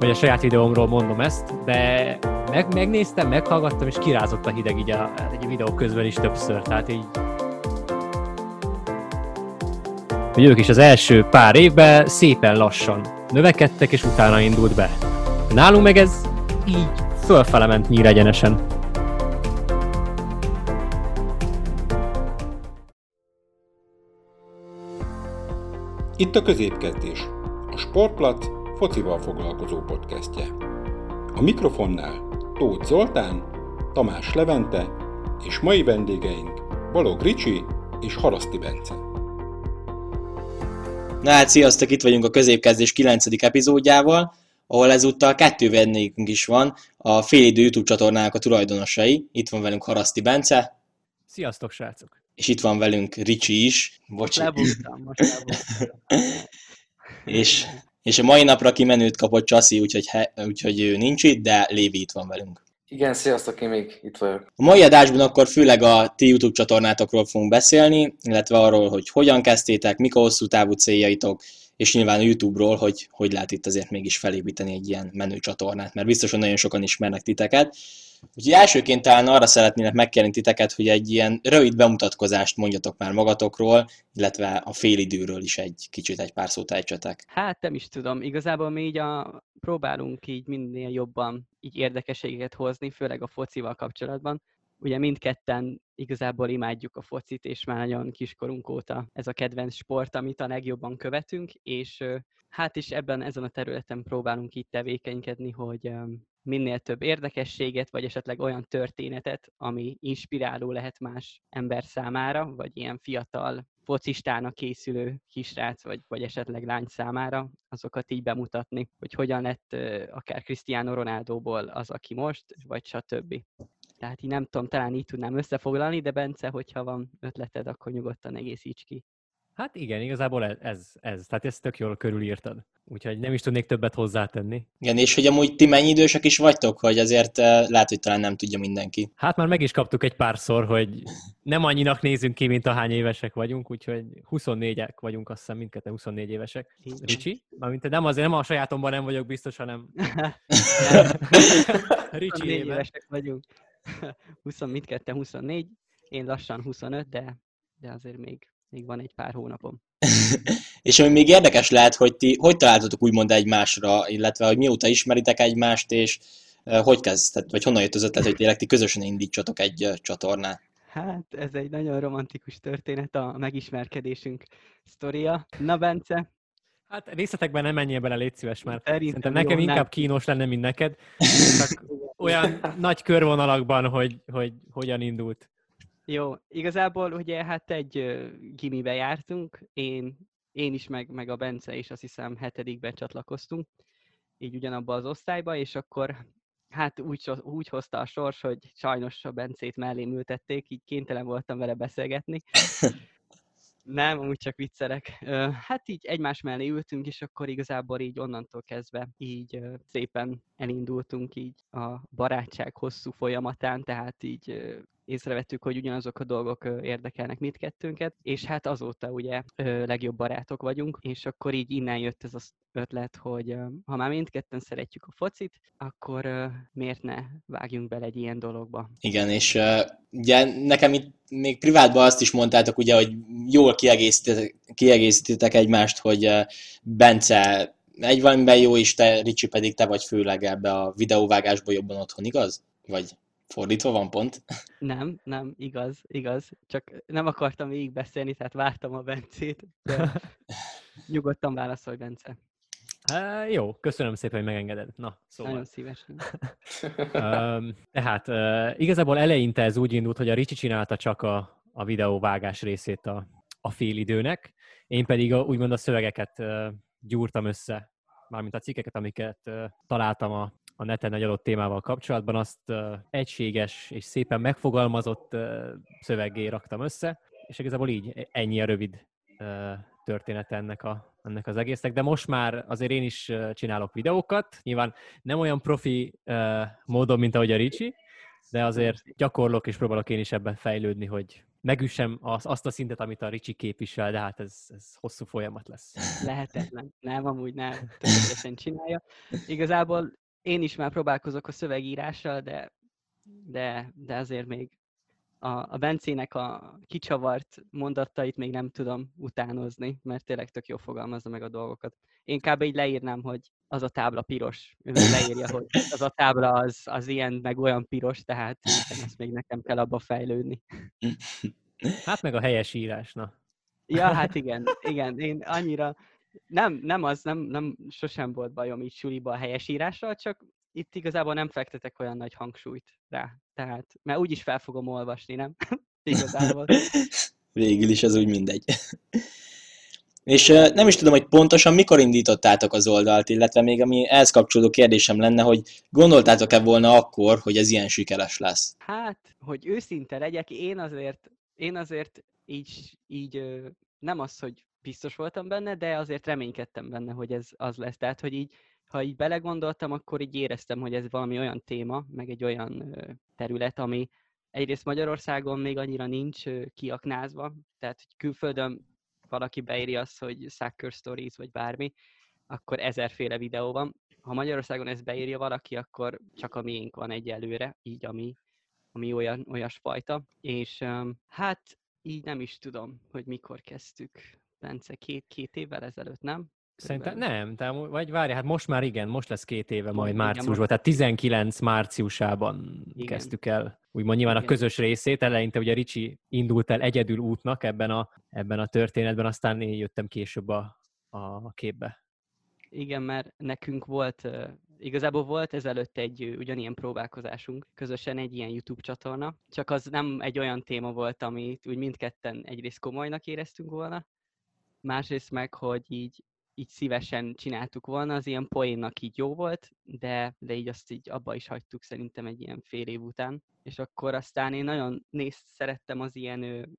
hogy a saját videómról mondom ezt, de meg, megnéztem, meghallgattam, és kirázott a hideg így a, egy videó közben is többször, tehát így hogy ők is az első pár évben szépen lassan növekedtek, és utána indult be. Nálunk meg ez így fölfele ment nyíregyenesen. Itt a középkezdés, a Sportplat focival foglalkozó podcastje. A mikrofonnál Tóth Zoltán, Tamás Levente és mai vendégeink Balog Ricsi és Haraszti Bence. Na hát sziasztok, itt vagyunk a középkezdés 9. epizódjával, ahol ezúttal kettő vendégünk is van, a Félidő YouTube csatornának a tulajdonosai. Itt van velünk Haraszti Bence. Sziasztok, srácok! És itt van velünk Ricsi is. Bocs. Lebúztam, most lebúztam. és, és a mai napra kimenőt kapott Csaszi, úgyhogy, he, úgyhogy ő nincs itt, de Lévi itt van velünk. Igen, sziasztok, én még itt vagyok. A mai adásban akkor főleg a ti YouTube csatornátokról fogunk beszélni, illetve arról, hogy hogyan kezdtétek, mik a hosszú távú céljaitok, és nyilván a YouTube-ról, hogy hogy lehet itt azért mégis felépíteni egy ilyen menő csatornát, mert biztos, hogy nagyon sokan ismernek titeket. Úgyhogy elsőként talán arra szeretnének megkérni titeket, hogy egy ilyen rövid bemutatkozást mondjatok már magatokról, illetve a félidőről is egy kicsit egy pár szót ejtsetek. Hát nem is tudom, igazából mi így a, próbálunk így minél jobban így érdekességeket hozni, főleg a focival kapcsolatban. Ugye mindketten igazából imádjuk a focit, és már nagyon kiskorunk óta ez a kedvenc sport, amit a legjobban követünk, és hát is ebben ezen a területen próbálunk így tevékenykedni, hogy minél több érdekességet, vagy esetleg olyan történetet, ami inspiráló lehet más ember számára, vagy ilyen fiatal focistának készülő kisrác, vagy, vagy esetleg lány számára, azokat így bemutatni, hogy hogyan lett akár Cristiano Ronaldoból az, aki most, vagy stb. Tehát így nem tudom, talán így tudnám összefoglalni, de Bence, hogyha van ötleted, akkor nyugodtan egészíts ki. Hát igen, igazából ez, ez, ez. Tehát ezt tök jól körülírtad. Úgyhogy nem is tudnék többet hozzátenni. Igen, és hogy amúgy ti mennyi idősek is vagytok, hogy azért uh, lehet, hogy talán nem tudja mindenki. Hát már meg is kaptuk egy párszor, hogy nem annyinak nézünk ki, mint a hány évesek vagyunk, úgyhogy 24-ek vagyunk, azt hiszem mindketten 24 évesek. Ricsi? Mármint nem azért, nem a sajátomban nem vagyok biztos, hanem... Ricsi évesek vagyunk. 20, mindketten 24, én lassan 25, de, de azért még még van egy pár hónapom. és ami még érdekes lehet, hogy ti hogy találtatok úgymond egymásra, illetve hogy mióta ismeritek egymást, és hogy kezdted, vagy honnan jött az ötlet, hogy tényleg ti közösen indítsatok egy csatornát? Hát ez egy nagyon romantikus történet, a megismerkedésünk sztoria. Na, Bence, Hát részletekben nem menjél bele, légy szíves, mert szerintem, szerintem nekem jó, inkább nem. kínos lenne, mint neked. Csak olyan nagy körvonalakban, hogy, hogy hogyan indult. Jó, igazából ugye hát egy gimibe jártunk, én, én is, meg, meg a Bence is azt hiszem hetedikbe csatlakoztunk, így ugyanabba az osztályba, és akkor hát úgy, úgy hozta a sors, hogy sajnos a Bencét mellé ültették, így kénytelen voltam vele beszélgetni. Nem, úgy csak viccelek. Hát így egymás mellé ültünk, és akkor igazából így onnantól kezdve így szépen elindultunk így a barátság hosszú folyamatán, tehát így észrevettük, hogy ugyanazok a dolgok érdekelnek mindkettőnket, és hát azóta ugye legjobb barátok vagyunk, és akkor így innen jött ez az ötlet, hogy ha már mindketten szeretjük a focit, akkor miért ne vágjunk bele egy ilyen dologba. Igen, és ugye nekem itt még privátban azt is mondtátok, ugye, hogy jól kiegészítitek, egymást, hogy Bence egy valamiben jó, és te, Ricsi pedig te vagy főleg ebbe a videóvágásból jobban otthon, igaz? Vagy Fordítva van pont? Nem, nem, igaz, igaz. Csak nem akartam végig beszélni, tehát vártam a Bencét, de nyugodtan válaszolj, Bence. Há, jó, köszönöm szépen, hogy megengeded. Na, szóval. Nagyon szívesen. tehát uh, igazából eleinte ez úgy indult, hogy a Ricsi csinálta csak a, a videóvágás részét a, a időnek, én pedig a, úgymond a szövegeket uh, gyúrtam össze, mármint a cikkeket, amiket uh, találtam a a neten egy adott témával kapcsolatban, azt egységes és szépen megfogalmazott szöveggé raktam össze, és igazából így ennyi a rövid uh, történet ennek, a, ennek az egésznek, de most már azért én is csinálok videókat, nyilván nem olyan profi módon, mint ahogy a Ricsi, de azért gyakorlok és próbálok én is ebben fejlődni, hogy megüssem az, azt a szintet, amit a Ricsi képvisel, de hát ez, ez hosszú folyamat lesz. Lehetetlen. Nem, amúgy nem. Tökéletesen csinálja. Igazából én is már próbálkozok a szövegírással, de, de, de azért még a, a Bencének a kicsavart mondatait még nem tudom utánozni, mert tényleg tök jó fogalmazza meg a dolgokat. Én kb. így leírnám, hogy az a tábla piros. Ő leírja, hogy az a tábla az, az ilyen, meg olyan piros, tehát ezt még nekem kell abba fejlődni. Hát meg a helyes írás, na. Ja, hát igen, igen. Én annyira, nem, nem az, nem, nem sosem volt bajom így suliba a helyesírással, csak itt igazából nem fektetek olyan nagy hangsúlyt rá. Tehát, mert úgyis fel fogom olvasni, nem? igazából. Végül is ez úgy mindegy. És nem is tudom, hogy pontosan mikor indítottátok az oldalt, illetve még ami ehhez kapcsolódó kérdésem lenne, hogy gondoltátok-e volna akkor, hogy ez ilyen sikeres lesz? Hát, hogy őszinte legyek, én azért, én azért így, így nem az, hogy biztos voltam benne, de azért reménykedtem benne, hogy ez az lesz. Tehát, hogy így, ha így belegondoltam, akkor így éreztem, hogy ez valami olyan téma, meg egy olyan terület, ami egyrészt Magyarországon még annyira nincs kiaknázva, tehát hogy külföldön valaki beíri azt, hogy Sucker Stories, vagy bármi, akkor ezerféle videó van. Ha Magyarországon ezt beírja valaki, akkor csak a miénk van egyelőre, így ami, ami olyan, olyasfajta. És hát így nem is tudom, hogy mikor kezdtük. Bence, két, két évvel ezelőtt, nem? Szerintem nem, tehát, vagy várj, hát most már igen, most lesz két éve majd igen, márciusban, tehát 19 márciusában igen. kezdtük el, úgymond nyilván igen. a közös részét, eleinte ugye Ricsi indult el egyedül útnak ebben a, ebben a történetben, aztán én jöttem később a, a képbe. Igen, mert nekünk volt, igazából volt ezelőtt egy ugyanilyen próbálkozásunk, közösen egy ilyen YouTube csatorna, csak az nem egy olyan téma volt, amit úgy mindketten egyrészt komolynak éreztünk volna, másrészt meg, hogy így így szívesen csináltuk volna, az ilyen poénnak így jó volt, de, de így azt így abba is hagytuk szerintem egy ilyen fél év után. És akkor aztán én nagyon néz, szerettem az ilyen,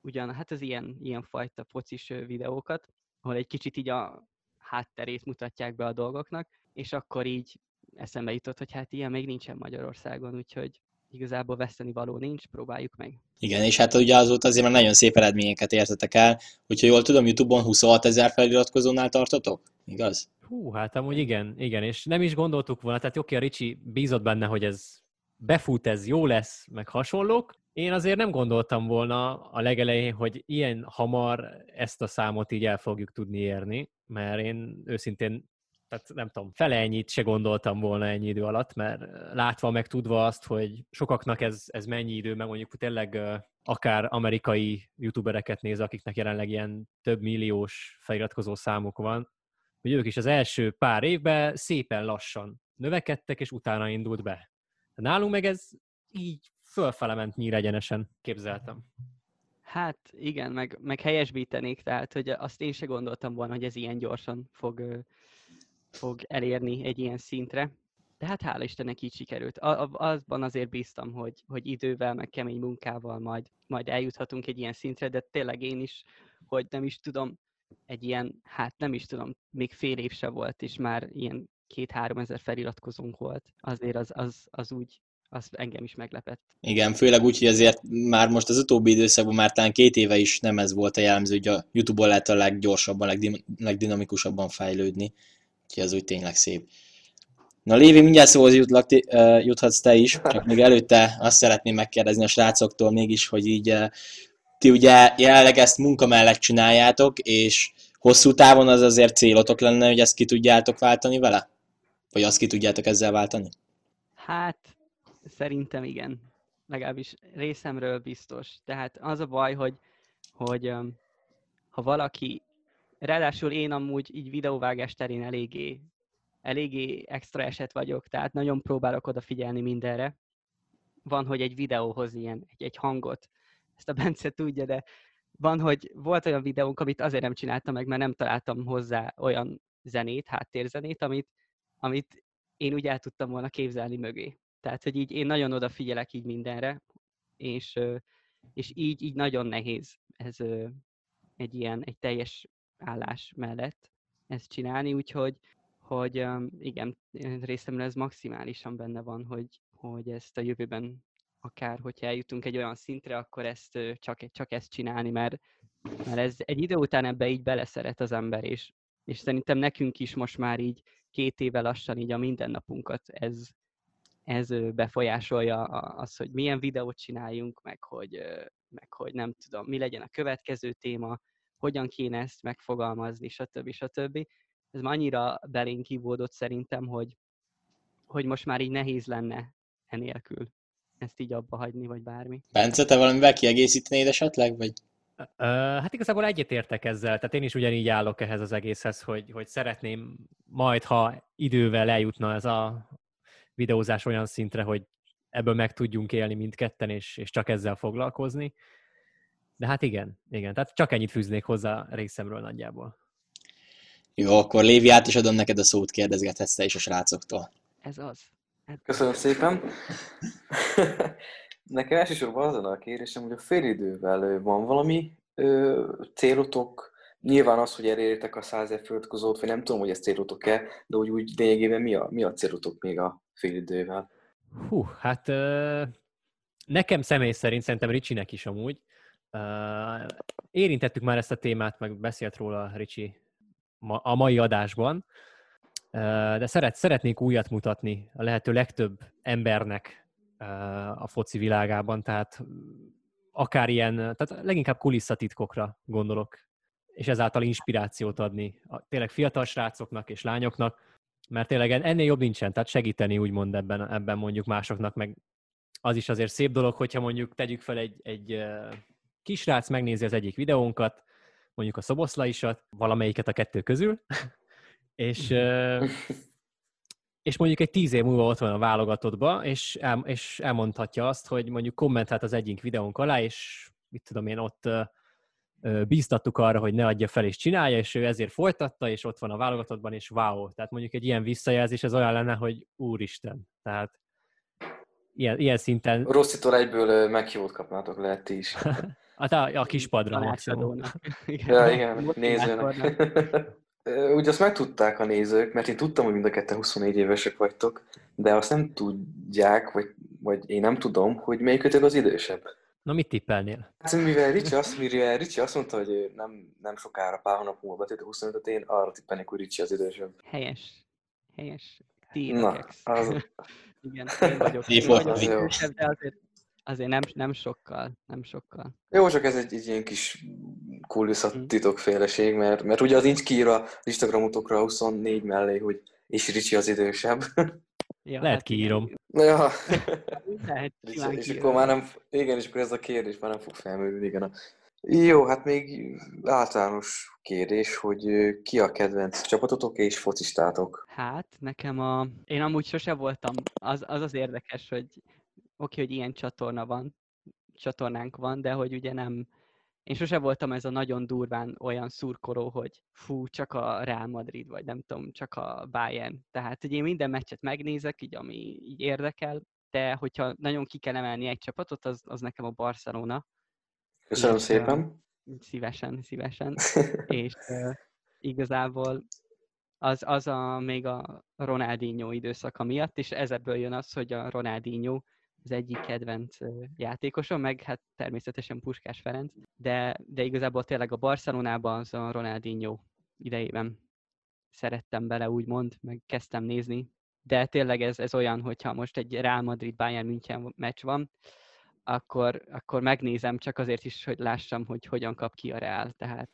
ugyan, hát az ilyen, ilyen fajta focis videókat, ahol egy kicsit így a hátterét mutatják be a dolgoknak, és akkor így eszembe jutott, hogy hát ilyen még nincsen Magyarországon, úgyhogy igazából veszteni való nincs, próbáljuk meg. Igen, és hát ugye azóta azért már nagyon szép eredményeket értetek el, úgyhogy jól tudom, Youtube-on 26 ezer feliratkozónál tartotok, igaz? Hú, hát amúgy igen, igen, és nem is gondoltuk volna, tehát oké, a Ricsi bízott benne, hogy ez befut, ez jó lesz, meg hasonlók. Én azért nem gondoltam volna a legelején, hogy ilyen hamar ezt a számot így el fogjuk tudni érni, mert én őszintén tehát nem tudom, fele ennyit se gondoltam volna ennyi idő alatt, mert látva meg tudva azt, hogy sokaknak ez, ez mennyi idő, meg mondjuk tényleg akár amerikai youtubereket néz, akiknek jelenleg ilyen több milliós feliratkozó számuk van, hogy ők is az első pár évben szépen lassan növekedtek, és utána indult be. Nálunk meg ez így fölfele ment nyíregyenesen, képzeltem. Hát igen, meg, meg helyesbítenék, tehát hogy azt én se gondoltam volna, hogy ez ilyen gyorsan fog fog elérni egy ilyen szintre. De hát hála Istennek így sikerült. A, azban azért bíztam, hogy, hogy idővel, meg kemény munkával majd, majd eljuthatunk egy ilyen szintre, de tényleg én is, hogy nem is tudom, egy ilyen, hát nem is tudom, még fél év se volt, és már ilyen két-három ezer feliratkozónk volt. Azért az, az, az úgy, az engem is meglepett. Igen, főleg úgy, hogy azért már most az utóbbi időszakban már talán két éve is nem ez volt a jellemző, hogy a YouTube-on lehet a leggyorsabban, legdinamikusabban fejlődni. Úgyhogy az úgy tényleg szép. Na Lévi, mindjárt szóhoz jutlak, juthatsz te is, csak még előtte azt szeretném megkérdezni a srácoktól mégis, hogy így ti ugye jelenleg ezt munka mellett csináljátok, és hosszú távon az azért célotok lenne, hogy ezt ki tudjátok váltani vele? Vagy azt ki tudjátok ezzel váltani? Hát, szerintem igen. Legalábbis részemről biztos. Tehát az a baj, hogy, hogy ha valaki Ráadásul én amúgy így videóvágás terén eléggé, eléggé extra eset vagyok, tehát nagyon próbálok odafigyelni mindenre. Van, hogy egy videóhoz ilyen, egy, egy hangot, ezt a Bence tudja, de van, hogy volt olyan videónk, amit azért nem csináltam meg, mert nem találtam hozzá olyan zenét, háttérzenét, amit, amit én úgy el tudtam volna képzelni mögé. Tehát, hogy így én nagyon odafigyelek így mindenre, és, és így, így nagyon nehéz ez egy ilyen, egy teljes állás mellett ezt csinálni, úgyhogy hogy igen, részemről ez maximálisan benne van, hogy, hogy ezt a jövőben akár, hogyha eljutunk egy olyan szintre, akkor ezt csak, csak ezt csinálni, mert, mert ez egy idő után ebbe így beleszeret az ember, és, és szerintem nekünk is most már így két éve lassan így a mindennapunkat ez, ez befolyásolja az, hogy milyen videót csináljunk, meg hogy, meg hogy nem tudom, mi legyen a következő téma, hogyan kéne ezt megfogalmazni, stb. stb. Ez már annyira belénk kivódott szerintem, hogy, hogy most már így nehéz lenne enélkül ezt így abba hagyni, vagy bármi. Bence, te valamivel kiegészítenéd esetleg, vagy? Hát igazából egyetértek ezzel, tehát én is ugyanígy állok ehhez az egészhez, hogy, hogy szeretném majd, ha idővel eljutna ez a videózás olyan szintre, hogy ebből meg tudjunk élni mindketten, és, és csak ezzel foglalkozni. De hát igen, igen, tehát csak ennyit fűznék hozzá részemről nagyjából. Jó, akkor Lévi, át is adom neked a szót, kérdezgethetsz te is a srácoktól. Ez az. Hát... Köszönöm szépen. Nekem elsősorban azon a kérésem, hogy a félidővel van valami ö, célotok, Nyilván az, hogy elértek a 100 ezer földkozót, vagy nem tudom, hogy ez célotok-e, de úgy, úgy lényegében mi a, mi a célotok még a félidővel? Hú, hát nekem személy szerint, szerintem Ricsinek is amúgy, érintettük már ezt a témát, meg beszélt róla Ricsi a mai adásban, de szeret, szeretnék újat mutatni a lehető legtöbb embernek a foci világában, tehát akár ilyen, tehát leginkább kulisszatitkokra gondolok, és ezáltal inspirációt adni a tényleg fiatal srácoknak és lányoknak, mert tényleg ennél jobb nincsen, tehát segíteni úgymond ebben, ebben mondjuk másoknak, meg az is azért szép dolog, hogyha mondjuk tegyük fel egy, egy kisrác megnézi az egyik videónkat, mondjuk a szoboszlaisat, valamelyiket a kettő közül, és, és mondjuk egy tíz év múlva ott van a válogatottba, és, el, és elmondhatja azt, hogy mondjuk kommentált az egyik videónk alá, és mit tudom én, ott bíztattuk arra, hogy ne adja fel és csinálja, és ő ezért folytatta, és ott van a válogatottban, és wow. Tehát mondjuk egy ilyen visszajelzés az olyan lenne, hogy úristen. Tehát ilyen, ilyen szinten... Rosszitól egyből meghívót kapnátok, lehet ti is. hát a, a kispadra maximum. igen, ja, igen, nézőnek. Ugye azt megtudták a nézők, mert én tudtam, hogy mind a ketten 24 évesek vagytok, de azt nem tudják, vagy, vagy én nem tudom, hogy melyikötök az idősebb. Na, mit tippelnél? Hát, mivel Ricsi azt, mivel Ricsi azt mondta, hogy nem, nem sokára, pár hónap múlva betűnt a 25 én arra tippelnék, hogy Ricsi az idősebb. Helyes. Helyes. Na, az... Igen, én vagyok. Én vagyok idősebb, de azért, azért nem, nem sokkal, nem sokkal. Jó, csak ez egy, egy ilyen kis kulisszat hm. titokféleség, mert, mert ugye az nincs kiírva az Instagramotokra 24 mellé, hogy és Ricsi az idősebb. Ja, Lehet hát kiírom. Ja. Lehet, és, és akkor már nem, igen, és akkor ez a kérdés már nem fog felmerülni, igen. Jó, hát még általános kérdés, hogy ki a kedvenc csapatotok és focistátok? Hát, nekem a... Én amúgy sose voltam, az az, az érdekes, hogy oké, hogy ilyen csatorna van, csatornánk van, de hogy ugye nem, én sose voltam ez a nagyon durván olyan szurkoló, hogy fú, csak a Real Madrid, vagy nem tudom, csak a Bayern. Tehát, hogy én minden meccset megnézek, így, ami így érdekel, de hogyha nagyon ki kell emelni egy csapatot, az, az nekem a Barcelona. Köszönöm és, szépen. Szívesen, szívesen. és uh, igazából az, az a, még a Ronaldinho időszaka miatt, és ezebből jön az, hogy a Ronaldinho az egyik kedvenc játékosom, meg hát természetesen Puskás Ferenc, de, de igazából tényleg a Barcelonában az a Ronaldinho idejében szerettem bele, úgymond, meg kezdtem nézni, de tényleg ez, ez olyan, hogyha most egy Real Madrid Bayern München meccs van, akkor, akkor megnézem csak azért is, hogy lássam, hogy hogyan kap ki a Real, tehát...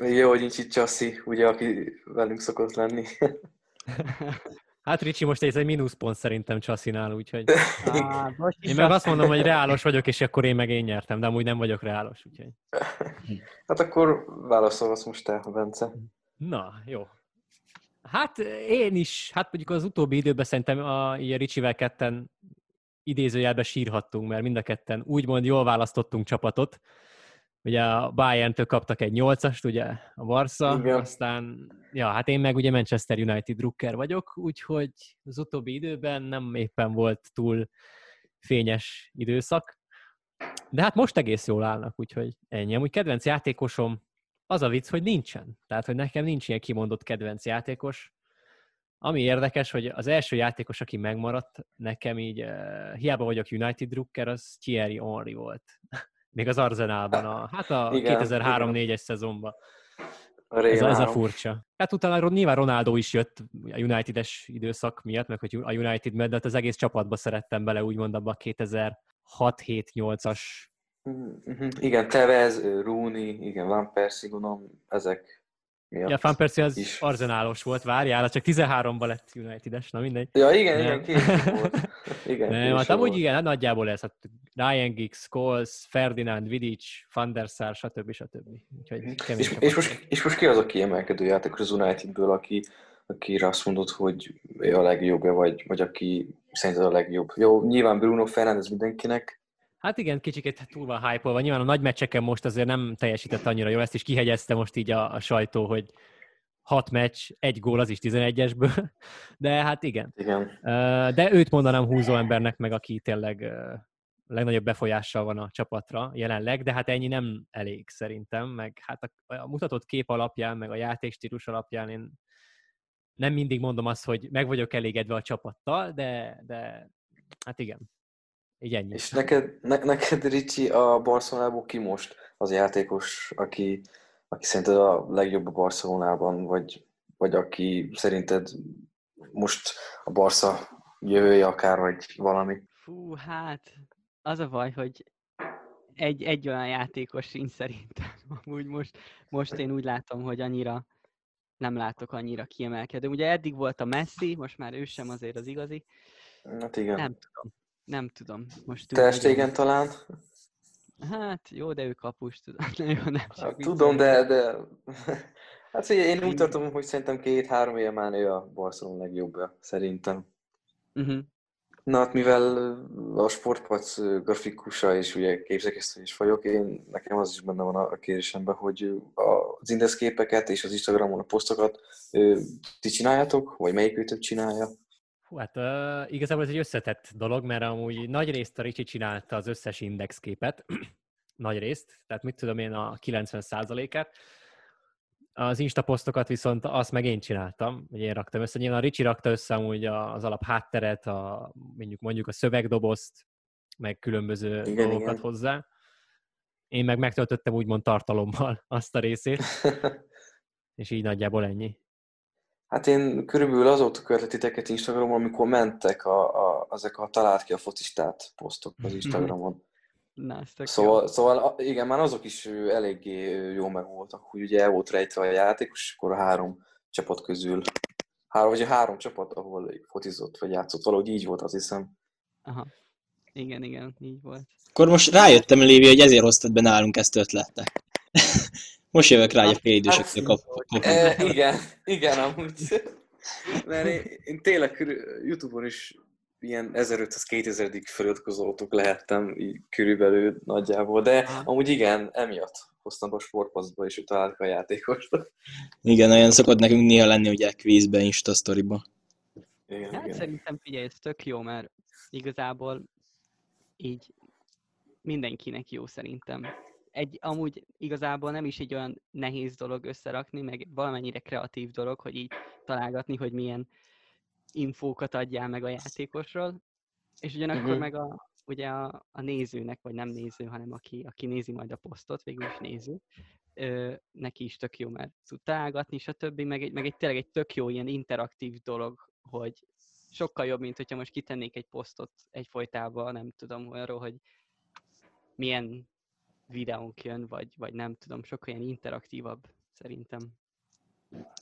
Még jó, hogy nincs itt Csassi, ugye, aki velünk szokott lenni. Hát Ricsi, most ez egy mínuszpont szerintem Csasszinál, úgyhogy... Á, én meg azt mondom, hogy reálos vagyok, és akkor én meg én nyertem, de amúgy nem vagyok reálos, úgyhogy... Hát akkor válaszolsz most te, Bence. Na, jó. Hát én is, hát mondjuk az utóbbi időben szerintem a, a Ricsivel ketten idézőjelben sírhattunk, mert mind a ketten úgymond jól választottunk csapatot, ugye a Bayern-től kaptak egy nyolcast, ugye a Barca, Igen. aztán, ja, hát én meg ugye Manchester United drukker vagyok, úgyhogy az utóbbi időben nem éppen volt túl fényes időszak, de hát most egész jól állnak, úgyhogy ennyi. Amúgy kedvenc játékosom az a vicc, hogy nincsen. Tehát, hogy nekem nincs ilyen kimondott kedvenc játékos. ami érdekes, hogy az első játékos, aki megmaradt nekem így, uh, hiába vagyok United drukker, az Thierry Henry volt. Még az Arzenálban, a, hát a 2003-4-es szezonban. Ez, ez a furcsa. Hát utána nyilván Ronaldo is jött a United-es időszak miatt, meg hogy a United de hát az egész csapatba szerettem bele, úgymond abba a 2006-7-8-as mhm, igen, Tevez, Rooney, igen, Van Persie, gondolom, ezek miatt. Ja, Van Persie az is. arzenálos volt, várjál, csak 13-ban lett United-es, na mindegy. Ja, igen, igen, később volt. Igen, Nem, hát amúgy igen, hát nagyjából ez, hát Ryan Giggs, Scholes, Ferdinand, Vidic, Van der Sar, stb. stb. Úgyhogy mhm. és, és, most, és most ki az a kiemelkedő játékos az Unitedből, aki, aki azt mondott, hogy ő a legjobb, vagy, vagy aki szerinted a legjobb. Jó, nyilván Bruno Fernandes mindenkinek, Hát igen, kicsit túl van hype Nyilván a nagy meccseken most azért nem teljesített annyira jól, ezt is kihegyezte most így a, a sajtó, hogy hat meccs, egy gól az is 11-esből, de hát igen. igen. De őt mondanám húzó embernek meg, aki tényleg legnagyobb befolyással van a csapatra jelenleg, de hát ennyi nem elég szerintem, meg hát a, a mutatott kép alapján, meg a játékstílus alapján én nem mindig mondom azt, hogy meg vagyok elégedve a csapattal, de, de hát igen, így ennyi. És neked, ne, neked Ricsi, a Barcelonából ki most az játékos, aki, aki szerinted a legjobb a Barcelonában, vagy, vagy aki szerinted most a Barca jövője akár, vagy valami? Fú, hát az a baj, hogy egy, egy olyan játékos sincs szerintem. Úgy most, most én úgy látom, hogy annyira nem látok annyira kiemelkedő. Ugye eddig volt a Messi, most már ő sem azért az igazi. Hát igen. Nem tudom nem tudom. Most Testégen talán? Hát jó, de ő kapus, tudom. jó, nem hát, tudom, de, de... Hát figyelj, én úgy tartom, hogy szerintem két-három éve már ő a Barcelona legjobbja, szerintem. Uh-huh. Na hát mivel a sportpac grafikusa és ugye képzekesztő is vagyok, én, nekem az is benne van a kérésemben, hogy az indexképeket és az Instagramon a posztokat ti csináljátok, vagy melyik őtök csinálja? Hú, hát uh, igazából ez egy összetett dolog, mert amúgy nagy részt a Ricsi csinálta az összes indexképet, nagy részt, tehát mit tudom én a 90%-et. Az Insta posztokat viszont azt meg én csináltam, hogy én raktam össze. Nyilván a Ricsi rakta össze amúgy az alap hátteret, a, mondjuk, mondjuk a szövegdobozt, meg különböző igen, dolgokat igen. hozzá. Én meg megtöltöttem úgymond tartalommal azt a részét, és így nagyjából ennyi. Hát én körülbelül azóta követlek titeket Instagramon, amikor mentek a, a, ezek a talált ki a focistát posztok az Instagramon. Na, szóval, szóval, igen, már azok is eléggé jó meg voltak, hogy ugye el volt rejtve a játékos, és akkor a három csapat közül, három, vagy a három csapat, ahol fotizott vagy játszott, valahogy így volt, azt hiszem. Aha. Igen, igen, így volt. Akkor most rájöttem, Lévi, hogy ezért hoztad be nálunk ezt ötletet. Most jövök rá, hogy a félidősöktől kap, kap, e, Igen, igen, amúgy. Mert én, én tényleg Youtube-on is ilyen 1500-2000 feliratkozótok lehettem így körülbelül nagyjából, de amúgy igen, emiatt hoztam a sportpaszba, és találtak a játékost. Igen, olyan szokott nekünk néha lenni ugye kvízbe, Insta sztoriba. Igen, hát igen. szerintem figyelj, ez tök jó, mert igazából így mindenkinek jó szerintem egy amúgy igazából nem is egy olyan nehéz dolog összerakni, meg valamennyire kreatív dolog, hogy így találgatni, hogy milyen infókat adjál meg a játékosról, és ugyanakkor uh-huh. meg a, ugye a, a nézőnek, vagy nem néző, hanem aki, aki nézi majd a posztot, végül is néző, ö, neki is tök jó, mert tud találgatni, stb. Meg egy, meg egy tényleg egy tök jó ilyen interaktív dolog, hogy sokkal jobb, mint hogyha most kitennék egy posztot egyfolytában, nem tudom, arról, hogy milyen videónk jön, vagy, vagy nem tudom, sokkal ilyen interaktívabb szerintem.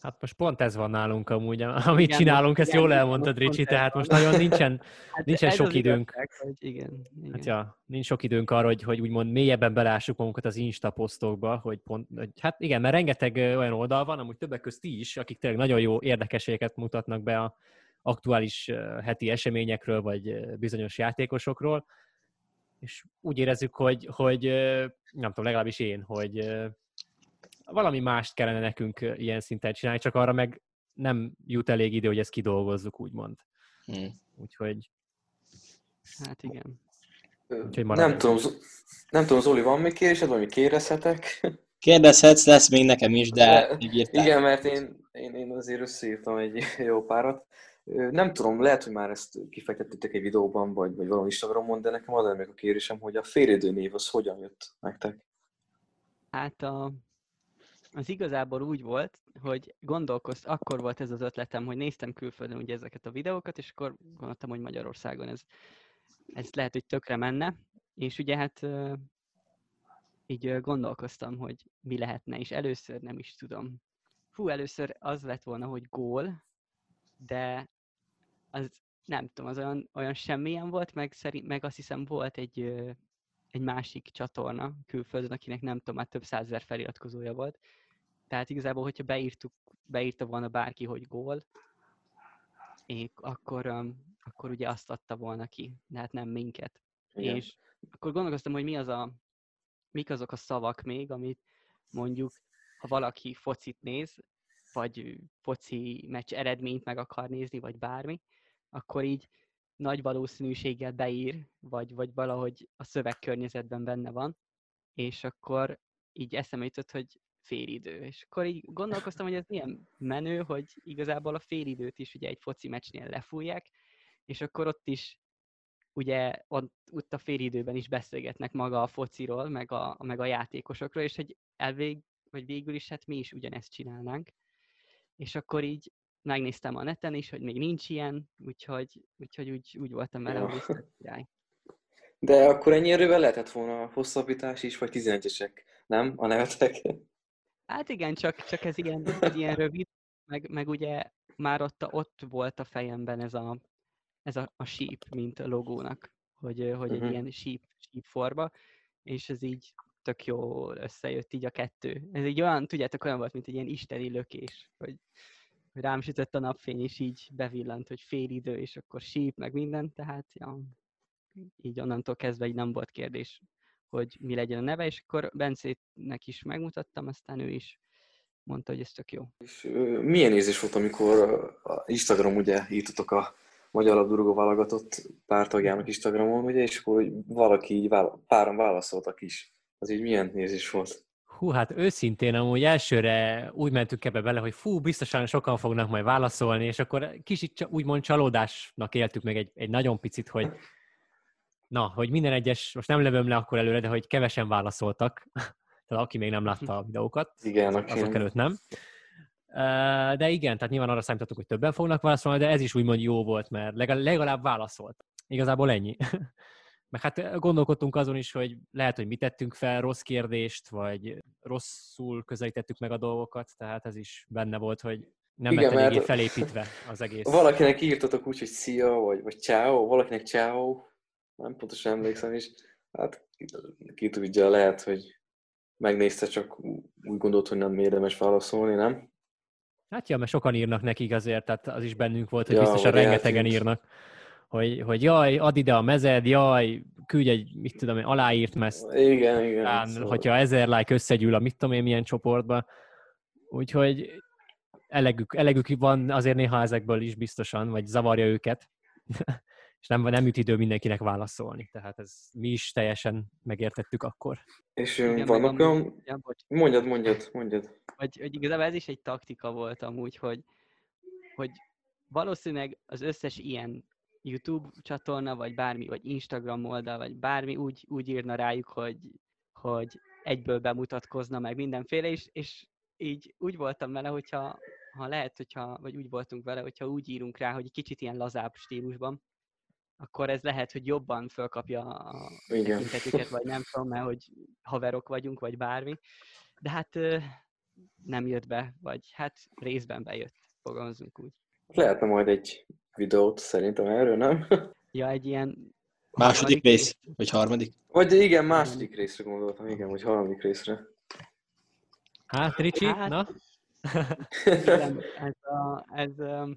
Hát most pont ez van nálunk amúgy, amit igen, csinálunk, ezt igen, jól elmondtad, Ricsi, tehát most nagyon nincsen, hát nincsen sok időnk. Igazság, hogy igen, igen. Hát ja, nincs sok időnk arra, hogy, hogy úgymond mélyebben belássuk magunkat az Insta posztokba, hogy pont, hogy, hát igen, mert rengeteg olyan oldal van, amúgy többek közt is, akik tényleg nagyon jó érdekeségeket mutatnak be a aktuális heti eseményekről, vagy bizonyos játékosokról, és úgy érezzük, hogy, hogy nem tudom, legalábbis én, hogy valami mást kellene nekünk ilyen szinten csinálni, csak arra meg nem jut elég idő, hogy ezt kidolgozzuk, úgymond. Hmm. Úgyhogy... Hát igen. Úgyhogy nem, tudom, nem tudom, Zoli, van még kérésed, vagy mi kérezhetek? Kérdezhetsz, lesz még nekem is, de írtál. Igen, mert én, én, én azért összeírtam egy jó párat. Nem tudom, lehet, hogy már ezt kifejtettétek egy videóban, vagy, vagy valami Instagramon, de nekem az meg a kérésem, hogy a félidő név az hogyan jött nektek? Hát a, az igazából úgy volt, hogy gondolkozt, akkor volt ez az ötletem, hogy néztem külföldön ugye ezeket a videókat, és akkor gondoltam, hogy Magyarországon ez, ez lehet, hogy tökre menne. És ugye hát így gondolkoztam, hogy mi lehetne, és először nem is tudom. Fú, először az lett volna, hogy gól, de az nem tudom, az olyan, olyan semmilyen volt, meg, szerint, meg azt hiszem volt egy, egy másik csatorna külföldön, akinek nem tudom, már több százezer feliratkozója volt. Tehát igazából, hogyha beírtuk, beírta volna bárki, hogy gól, és akkor, um, akkor ugye azt adta volna ki, de hát nem minket. Igen. És akkor gondolkoztam, hogy mi az a, mik azok a szavak még, amit mondjuk, ha valaki focit néz, vagy foci meccs eredményt meg akar nézni, vagy bármi, akkor így nagy valószínűséggel beír, vagy, vagy valahogy a szövegkörnyezetben benne van, és akkor így eszembe jutott, hogy félidő. És akkor így gondolkoztam, hogy ez milyen menő, hogy igazából a félidőt is ugye egy foci meccsnél lefújják, és akkor ott is ugye ott, ott a félidőben is beszélgetnek maga a fociról, meg a, meg a játékosokról, és hogy elvég, vagy végül is hát mi is ugyanezt csinálnánk. És akkor így megnéztem a neten is, hogy még nincs ilyen, úgyhogy, úgyhogy úgy, úgy voltam vele, Ja. hogy tök király. De akkor ennyi erővel lehetett volna hosszabbítás is, vagy 11-esek, nem? A nevetek? Hát igen, csak, csak ez ilyen, ez ilyen rövid, meg, meg ugye már ott, a- ott volt a fejemben ez a, ez a, a síp, mint a logónak, hogy, hogy egy Mhm. ilyen síp, síp forma, és ez így tök jól összejött így a kettő. Ez egy olyan, tudjátok, olyan volt, mint egy ilyen isteni lökés, hogy rám sütött a napfény, és így bevillant, hogy fél idő, és akkor síp, meg minden, tehát ja, így onnantól kezdve így nem volt kérdés, hogy mi legyen a neve, és akkor Bencétnek is megmutattam, aztán ő is mondta, hogy ez tök jó. És milyen érzés volt, amikor a Instagram ugye írtatok a Magyar Labdarúgó válogatott pár tagjának Instagramon, ugye, és akkor hogy valaki így vála- páran válaszoltak is. Az így milyen érzés volt? Hú, hát őszintén amúgy elsőre úgy mentünk ebbe bele, hogy fú, biztosan sokan fognak majd válaszolni, és akkor kicsit úgymond csalódásnak éltük meg egy, egy nagyon picit, hogy na, hogy minden egyes, most nem lövöm le akkor előre, de hogy kevesen válaszoltak, tehát aki még nem látta a videókat, Igen, azok aki előtt nem. De igen, tehát nyilván arra számítottuk, hogy többen fognak válaszolni, de ez is úgymond jó volt, mert legalább válaszolt. Igazából ennyi. Meg hát gondolkodtunk azon is, hogy lehet, hogy mi tettünk fel rossz kérdést, vagy rosszul közelítettük meg a dolgokat, tehát ez is benne volt, hogy nem Igen, lett eléggé felépítve az egész. Valakinek írtatok úgy, hogy szia, vagy, vagy ciao, valakinek ciao, nem pontosan emlékszem is. Hát ki, ki tudja, lehet, hogy megnézte, csak úgy gondolt, hogy nem érdemes válaszolni, nem? Hát ja, mert sokan írnak nekik azért, tehát az is bennünk volt, hogy Ja, biztosan rengetegen eltűnt. írnak. Hogy, hogy jaj, add ide a mezed, jaj, küldj egy, mit tudom én, aláírt mezt, Igen, igen. Talán, szóval- hogyha ezer like összegyűl a mit tudom én milyen csoportba. Úgyhogy elegük, elegük van azért néha ezekből is biztosan, vagy zavarja őket. és nem, nem jut idő mindenkinek válaszolni. Tehát ez mi is teljesen megértettük akkor. És Igen, meg vannak olyan... Ja, bocs. Mondjad, mondjad, mondjad. hogy, hogy igazából ez is egy taktika volt amúgy, hogy, hogy valószínűleg az összes ilyen YouTube csatorna, vagy bármi, vagy Instagram oldal, vagy bármi úgy, úgy írna rájuk, hogy, hogy egyből bemutatkozna meg mindenféle, és, és így úgy voltam vele, hogyha ha lehet, hogyha, vagy úgy voltunk vele, hogyha úgy írunk rá, hogy egy kicsit ilyen lazább stílusban, akkor ez lehet, hogy jobban fölkapja a tekintetüket, vagy nem tudom, mert hogy haverok vagyunk, vagy bármi. De hát nem jött be, vagy hát részben bejött, fogalmazunk úgy. Lehetne majd egy videót szerintem erről, nem? Ja, egy ilyen... Második rész, vagy harmadik? Vagy igen, második részre gondoltam, igen, vagy harmadik részre. Hát, Ricsi, Hát- na? Igen, ez a, ez, ö,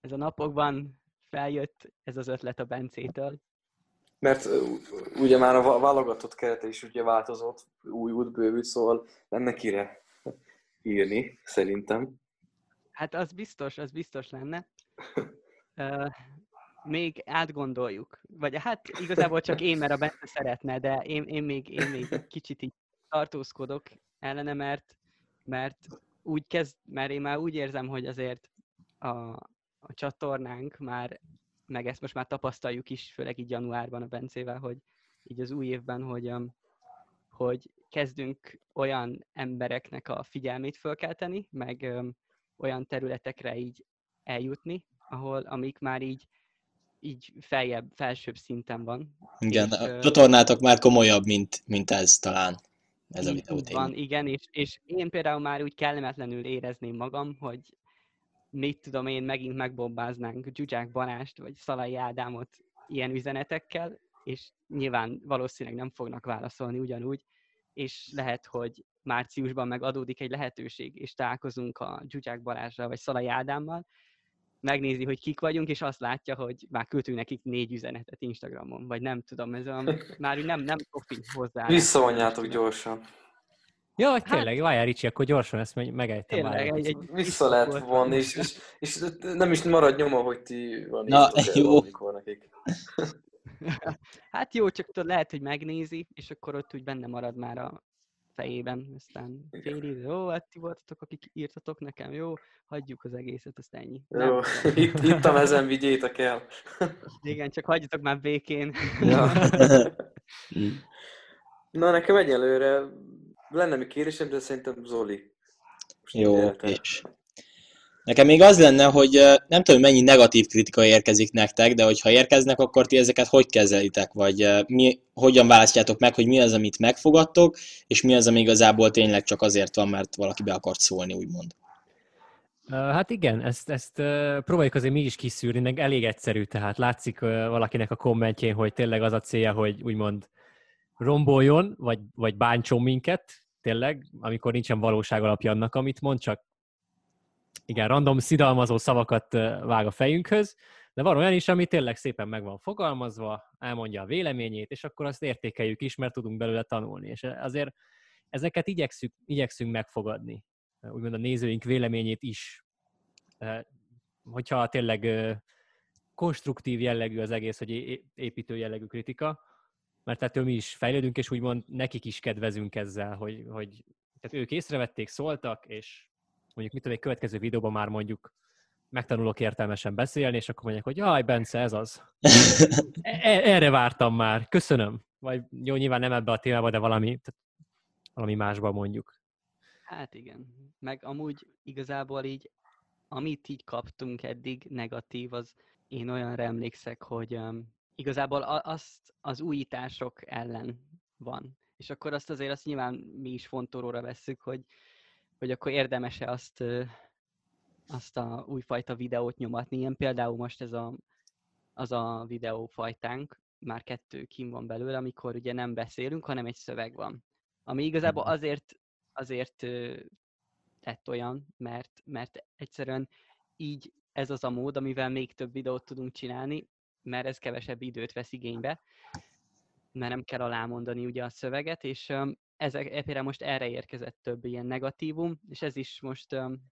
ez a napokban feljött ez az ötlet a Bencétől. Mert ugye már a válogatott kerete is ugye változott, új út bővült, szóval lenne kire írni, szerintem. Hát az biztos, az biztos lenne. Még átgondoljuk. Vagy hát igazából csak én, mert a Bence szeretne, de én, én, még, én még kicsit így tartózkodok, ellene, mert, mert úgy kezd, mert én már úgy érzem, hogy azért a, a csatornánk már, meg ezt most már tapasztaljuk is, főleg így januárban a Bencével, hogy így az új évben, hogy, um, hogy kezdünk olyan embereknek a figyelmét fölkelteni, meg um, olyan területekre így eljutni, ahol, amik már így így feljebb, felsőbb szinten van. Igen, és, a csatornátok már komolyabb, mint, mint ez talán. Ez a videó Van, igen, és, és én például már úgy kellemetlenül érezném magam, hogy mit tudom én, megint megbombáznánk Zsuzsák Banást, vagy Szalai Ádámot ilyen üzenetekkel, és nyilván valószínűleg nem fognak válaszolni ugyanúgy, és lehet, hogy márciusban meg adódik egy lehetőség, és találkozunk a Zsuzsák Balázsral, vagy Szalai Ádámmal, megnézi, hogy kik vagyunk, és azt látja, hogy már küldtünk nekik négy üzenetet Instagramon, vagy nem tudom, ez a, már nem, nem profi hozzá. Visszavonjátok gyorsan. Ja, hogy hát- tényleg, várjál Ricsi, akkor gyorsan ezt megejtem. Tényleg, egy, egy Vissza lehet vonni, és, és, és, nem is marad nyoma, hogy ti van Na, jó. nekik. hát jó, csak tudod, lehet, hogy megnézi, és akkor ott úgy benne marad már a fejében, aztán fél idő, jó, hát ti voltatok, akik írtatok nekem, jó, hagyjuk az egészet, azt ennyi. Jó, itt, itt a mezen vigyétek el. Igen, csak hagyjatok már békén. Ja. Na, nekem egyelőre lenne mi kérésem, de szerintem Zoli. Jó, és Nekem még az lenne, hogy nem tudom, mennyi negatív kritika érkezik nektek, de hogyha érkeznek, akkor ti ezeket hogy kezelitek, vagy mi, hogyan választjátok meg, hogy mi az, amit megfogadtok, és mi az, ami igazából tényleg csak azért van, mert valaki be akart szólni, úgymond. Hát igen, ezt, ezt próbáljuk azért mi is kiszűrni, meg elég egyszerű, tehát látszik valakinek a kommentjén, hogy tényleg az a célja, hogy úgymond romboljon, vagy, vagy bántson minket, tényleg, amikor nincsen valóság alapja annak, amit mond, csak igen, random szidalmazó szavakat vág a fejünkhöz, de van olyan is, ami tényleg szépen meg van fogalmazva, elmondja a véleményét, és akkor azt értékeljük is, mert tudunk belőle tanulni. És azért ezeket igyekszünk, igyekszünk megfogadni, úgymond a nézőink véleményét is. Hogyha tényleg konstruktív jellegű az egész, hogy építő jellegű kritika, mert ettől mi is fejlődünk, és úgymond nekik is kedvezünk ezzel, hogy, hogy tehát ők észrevették, szóltak, és mondjuk mit tudom, egy következő videóban már mondjuk megtanulok értelmesen beszélni, és akkor mondják, hogy jaj, Bence, ez az. E- erre vártam már, köszönöm. Vagy jó, nyilván nem ebbe a témába, de valami, valami másba mondjuk. Hát igen. Meg amúgy igazából így, amit így kaptunk eddig negatív, az én olyanra emlékszek, hogy um, igazából azt az újítások ellen van. És akkor azt azért azt nyilván mi is fontolóra vesszük, hogy hogy akkor érdemes-e azt, azt a újfajta videót nyomatni. Ilyen például most ez a, az a videófajtánk, már kettő kim van belőle, amikor ugye nem beszélünk, hanem egy szöveg van. Ami igazából azért, azért lett olyan, mert, mert egyszerűen így ez az a mód, amivel még több videót tudunk csinálni, mert ez kevesebb időt vesz igénybe, mert nem kell alámondani ugye a szöveget, és ezek, például most erre érkezett több ilyen negatívum, és ez is most um,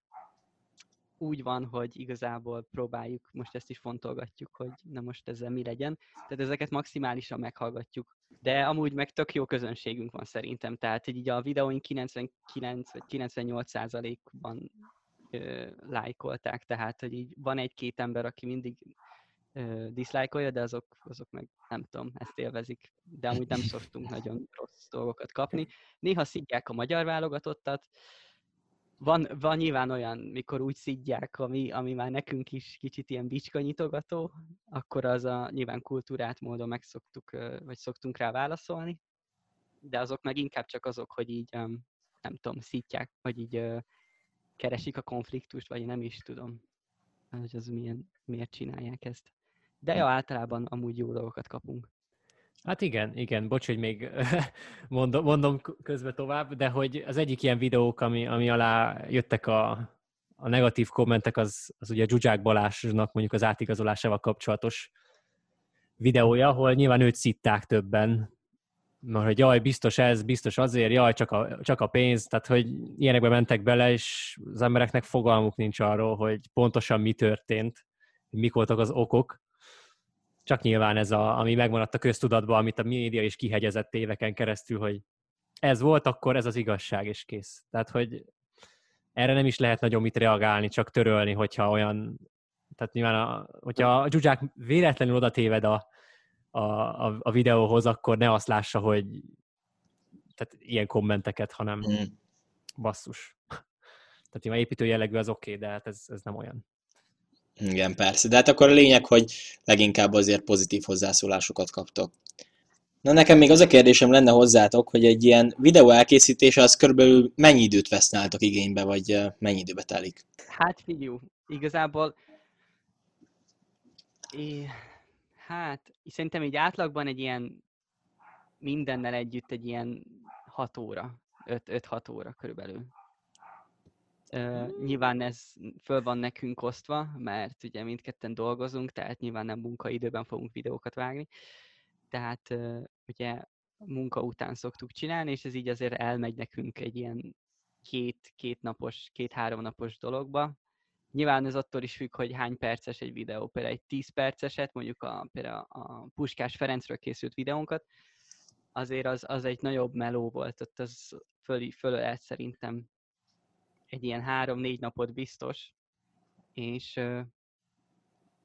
úgy van, hogy igazából próbáljuk, most ezt is fontolgatjuk, hogy na most ezzel mi legyen. Tehát ezeket maximálisan meghallgatjuk. De amúgy meg tök jó közönségünk van szerintem, tehát így a videóink 99 vagy 98 százalékban lájkolták, tehát hogy így van egy-két ember, aki mindig diszlájkolja, de azok, azok meg nem tudom, ezt élvezik. De amúgy nem szoktunk nagyon rossz dolgokat kapni. Néha szidják a magyar válogatottat, van, van nyilván olyan, mikor úgy szidják, ami, ami már nekünk is kicsit ilyen bicska nyitogató, akkor az a nyilván kultúrát módon megszoktuk, vagy szoktunk rá válaszolni, de azok meg inkább csak azok, hogy így nem tudom, szítják, vagy így keresik a konfliktust, vagy nem is tudom, hogy az milyen, miért csinálják ezt. De ja, általában amúgy jó dolgokat kapunk. Hát igen, igen, bocs, hogy még mondom, mondom közben tovább, de hogy az egyik ilyen videók, ami, ami alá jöttek a, a negatív kommentek, az, az ugye Zsuzsák Balázsnak mondjuk az átigazolásával kapcsolatos videója, ahol nyilván őt szitták többen, mert hogy jaj, biztos ez, biztos azért, jaj, csak a, csak a pénz, tehát hogy ilyenekbe mentek bele, és az embereknek fogalmuk nincs arról, hogy pontosan mi történt, mik voltak az okok, csak nyilván ez, a, ami megmaradt a köztudatban, amit a média is kihegyezett éveken keresztül, hogy ez volt, akkor ez az igazság, és kész. Tehát, hogy erre nem is lehet nagyon mit reagálni, csak törölni, hogyha olyan, tehát nyilván, a, hogyha a Zsuzsák véletlenül oda téved a, a, a, a videóhoz, akkor ne azt lássa, hogy tehát ilyen kommenteket, hanem mm. basszus. Tehát nyilván építő jellegű az oké, okay, de hát ez, ez nem olyan. Igen, persze. De hát akkor a lényeg, hogy leginkább azért pozitív hozzászólásokat kaptok. Na nekem még az a kérdésem lenne hozzátok, hogy egy ilyen videó elkészítése az körülbelül mennyi időt vesz nálatok igénybe, vagy mennyi időbe telik? Hát figyú, igazából é, hát szerintem egy átlagban egy ilyen mindennel együtt egy ilyen 6 óra, 5-6 óra körülbelül. Uh, nyilván ez föl van nekünk osztva, mert ugye mindketten dolgozunk, tehát nyilván nem munkaidőben fogunk videókat vágni. Tehát uh, ugye munka után szoktuk csinálni, és ez így azért elmegy nekünk egy ilyen két, két napos, két-három napos dologba. Nyilván ez attól is függ, hogy hány perces egy videó. Például egy 10 perceset, mondjuk a, például a Puskás Ferencről készült videónkat, azért az, az egy nagyobb meló volt, ott az föl, fölölelt szerintem egy ilyen három-négy napot biztos, és,